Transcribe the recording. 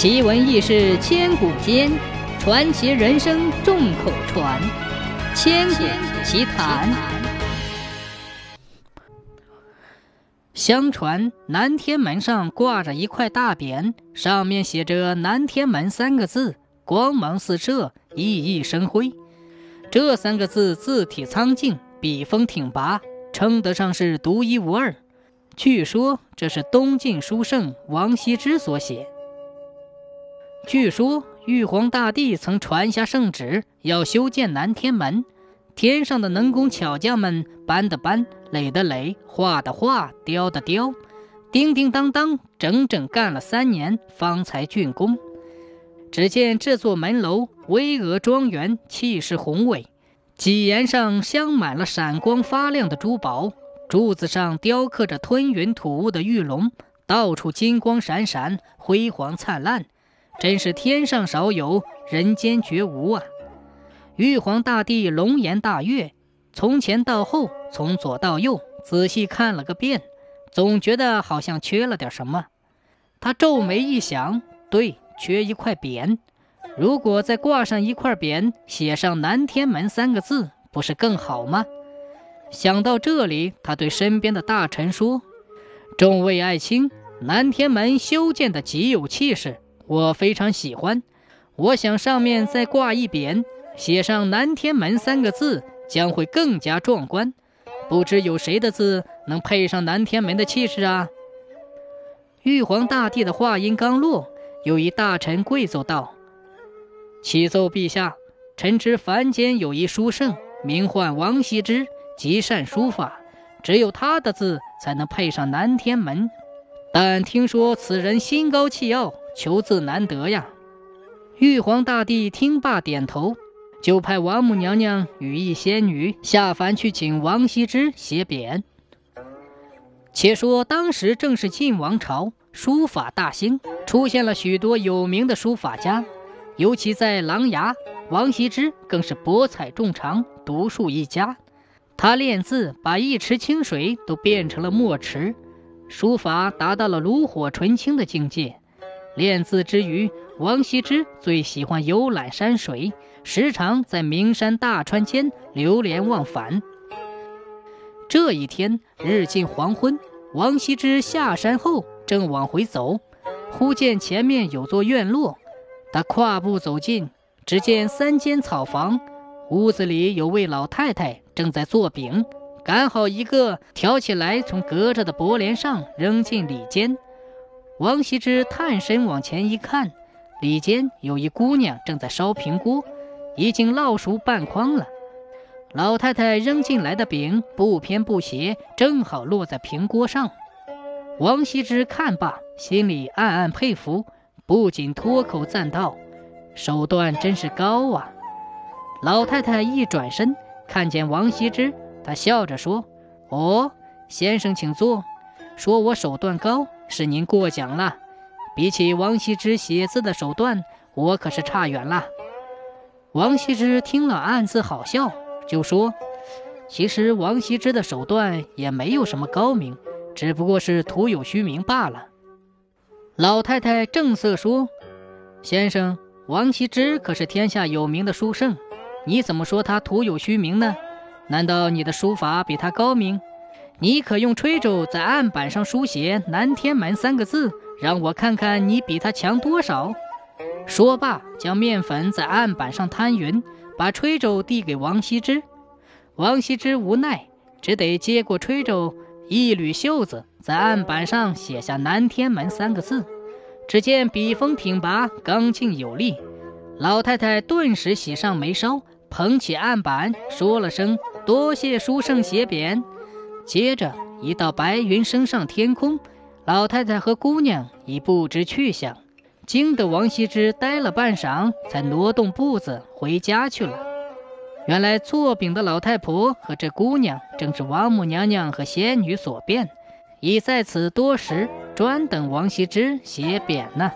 奇闻异事千古间，传奇人生众口传。千古奇谈。相传南天门上挂着一块大匾，上面写着“南天门”三个字，光芒四射，熠熠生辉。这三个字字体苍劲，笔锋挺拔，称得上是独一无二。据说这是东晋书圣王羲之所写。据说玉皇大帝曾传下圣旨，要修建南天门。天上的能工巧匠们搬的搬，垒的垒，画的画，雕的雕，叮叮当当，整整干了三年，方才竣工。只见这座门楼巍峨庄严，气势宏伟，脊檐上镶满了闪光发亮的珠宝，柱子上雕刻着吞云吐雾的玉龙，到处金光闪闪，辉煌灿烂。真是天上少有，人间绝无啊！玉皇大帝龙颜大悦，从前到后，从左到右，仔细看了个遍，总觉得好像缺了点什么。他皱眉一想，对，缺一块匾。如果再挂上一块匾，写上“南天门”三个字，不是更好吗？想到这里，他对身边的大臣说：“众位爱卿，南天门修建的极有气势。”我非常喜欢，我想上面再挂一匾，写上“南天门”三个字，将会更加壮观。不知有谁的字能配上南天门的气势啊？玉皇大帝的话音刚落，有一大臣跪奏道：“启奏陛下，臣知凡间有一书圣，名唤王羲之，极善书法，只有他的字才能配上南天门。但听说此人心高气傲。”求字难得呀！玉皇大帝听罢点头，就派王母娘娘与一仙女下凡去请王羲之写匾。且说当时正是晋王朝，书法大兴，出现了许多有名的书法家，尤其在琅琊，王羲之更是博采众长，独树一家。他练字，把一池清水都变成了墨池，书法达到了炉火纯青的境界。练字之余，王羲之最喜欢游览山水，时常在名山大川间流连忘返。这一天，日近黄昏，王羲之下山后正往回走，忽见前面有座院落，他跨步走近，只见三间草房，屋子里有位老太太正在做饼，赶好一个挑起来，从隔着的薄帘上扔进里间。王羲之探身往前一看，里间有一姑娘正在烧平锅，已经烙熟半筐了。老太太扔进来的饼不偏不斜，正好落在平锅上。王羲之看罢，心里暗暗佩服，不禁脱口赞道：“手段真是高啊！”老太太一转身，看见王羲之，她笑着说：“哦，先生请坐。说我手段高。”是您过奖了，比起王羲之写字的手段，我可是差远了。王羲之听了，暗自好笑，就说：“其实王羲之的手段也没有什么高明，只不过是徒有虚名罢了。”老太太正色说：“先生，王羲之可是天下有名的书圣，你怎么说他徒有虚名呢？难道你的书法比他高明？”你可用吹轴在案板上书写“南天门”三个字，让我看看你比他强多少。说罢，将面粉在案板上摊匀，把吹轴递给王羲之。王羲之无奈，只得接过吹轴，一捋袖子，在案板上写下“南天门”三个字。只见笔锋挺拔，刚劲有力。老太太顿时喜上眉梢，捧起案板，说了声：“多谢书圣写匾。”接着，一道白云升上天空，老太太和姑娘已不知去向，惊得王羲之呆了半晌，才挪动步子回家去了。原来做饼的老太婆和这姑娘正是王母娘娘和仙女所变，已在此多时，专等王羲之写匾呢。